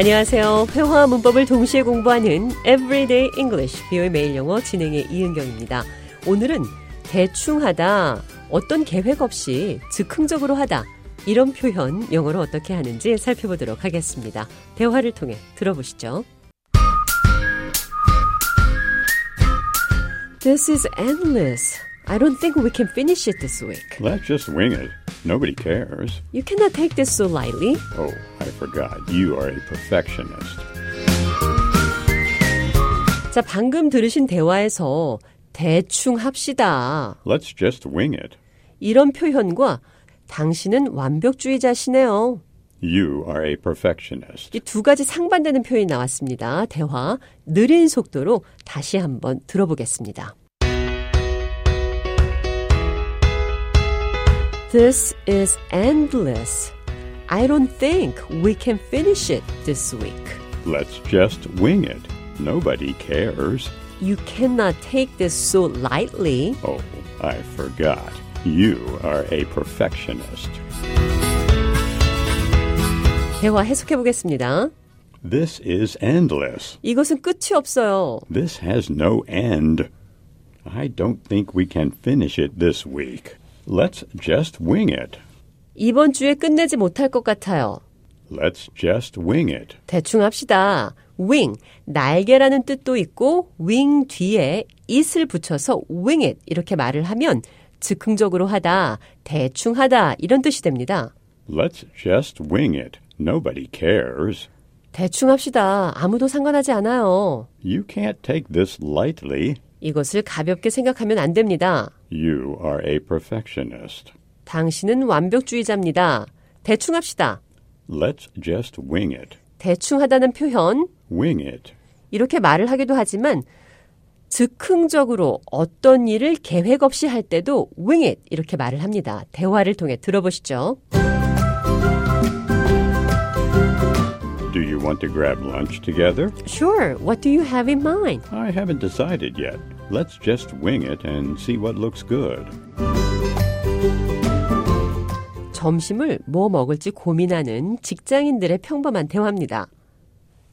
안녕하세요. 회화와 문법을 동시에 공부하는 Everyday English, 비오의 매일 영어 진행의 이은경입니다. 오늘은 대충 하다, 어떤 계획 없이 즉흥적으로 하다, 이런 표현 영어로 어떻게 하는지 살펴보도록 하겠습니다. 대화를 통해 들어보시죠. This is endless. I don't think we can finish it this week. Let's just wing it. Nobody cares. You cannot take this so lightly. Oh, I forgot. You are a perfectionist. 자, 방금 들으신 대화에서 대충 합시다. Let's just wing it. 이런 표현과 당신은 완벽주의자시네요. You are a perfectionist. 이 두 가지 상반되는 표현이 나왔습니다. 대화 느린 속도로 다시 한번 들어보겠습니다. This is endless. I don't think we can finish it this week. Let's just wing it. Nobody cares. You cannot take this so lightly. Oh, I forgot. You are a perfectionist. 대화 해석해 보겠습니다. This is endless. 이것은 끝이 없어요. This has no end. I don't think we can finish it this week. Let's just wing it. 이번 주에 끝내지 못할 것 같아요. Let's just wing it. 대충 합시다. wing, 날개라는 뜻도 있고 wing 뒤에 it을 붙여서 wing it 이렇게 말을 하면 즉흥적으로 하다, 대충 하다 이런 뜻이 됩니다. Let's just wing it. Nobody cares. 대충 합시다. 아무도 상관하지 않아요. You can't take this lightly. 이것을 가볍게 생각하면 안 됩니다. You are a perfectionist. 당신은 완벽주의자입니다. 대충 합시다. Let's just wing it. 대충 하다는 표현, Wing it. 이렇게 말을 하기도 하지만 즉흥적으로 어떤 일을 계획 없이 할 때도 wing it 이렇게 말을 합니다. 대화를 통해 들어보시죠. Want to grab lunch together? Sure, what do you have in mind? I haven't decided yet. Let's just wing it and see what looks good. 점심을 뭐 먹을지 고민하는 직장인들의 평범한 대화입니다.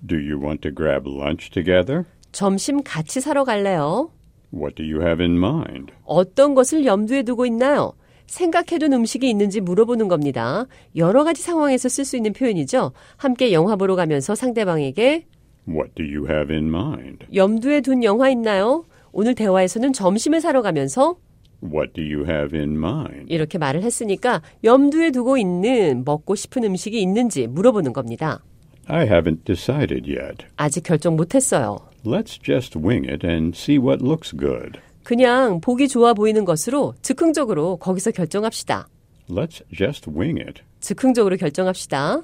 Do you want to grab lunch together? 점심 같이 사러 갈래요? What do you have in mind? 어떤 것을 염두에 두고 있나요? 생각해둔 음식이 있는지 물어보는 겁니다. 여러 가지 상황에서 쓸 수 있는 표현이죠. 함께 영화 보러 가면서 상대방에게 What do you have in mind? 염두에 둔 영화 있나요? 오늘 대화에서는 점심을 사러 가면서 What do you have in mind? 이렇게 말을 했으니까 염두에 두고 있는 먹고 싶은 음식이 있는지 물어보는 겁니다. I haven't decided yet. 아직 결정 못 했어요. Let's just wing it and see what looks good. 그냥 보기 좋아 보이는 것으로 즉흥적으로 거기서 결정합시다. Let's just wing it. 즉흥적으로 결정합시다.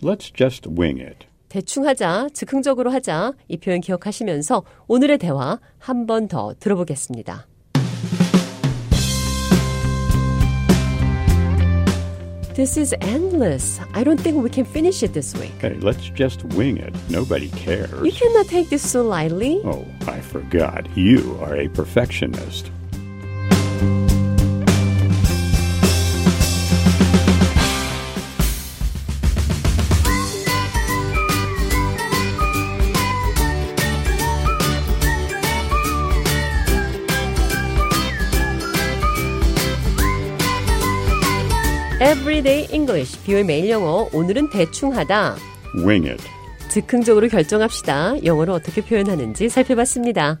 Let's just wing it. 대충 하자, 즉흥적으로 하자 이 표현 기억하시면서 오늘의 대화 한 번 더 들어보겠습니다. This is endless. I don't think we can finish it this week. Hey, let's just wing it. Nobody cares. You cannot take this so lightly. Oh, I forgot. You are a perfectionist. Everyday English, 비오의 매일 영어. 오늘은 대충 하다. Wing it. 즉흥적으로 결정합시다. 영어로 어떻게 표현하는지 살펴봤습니다.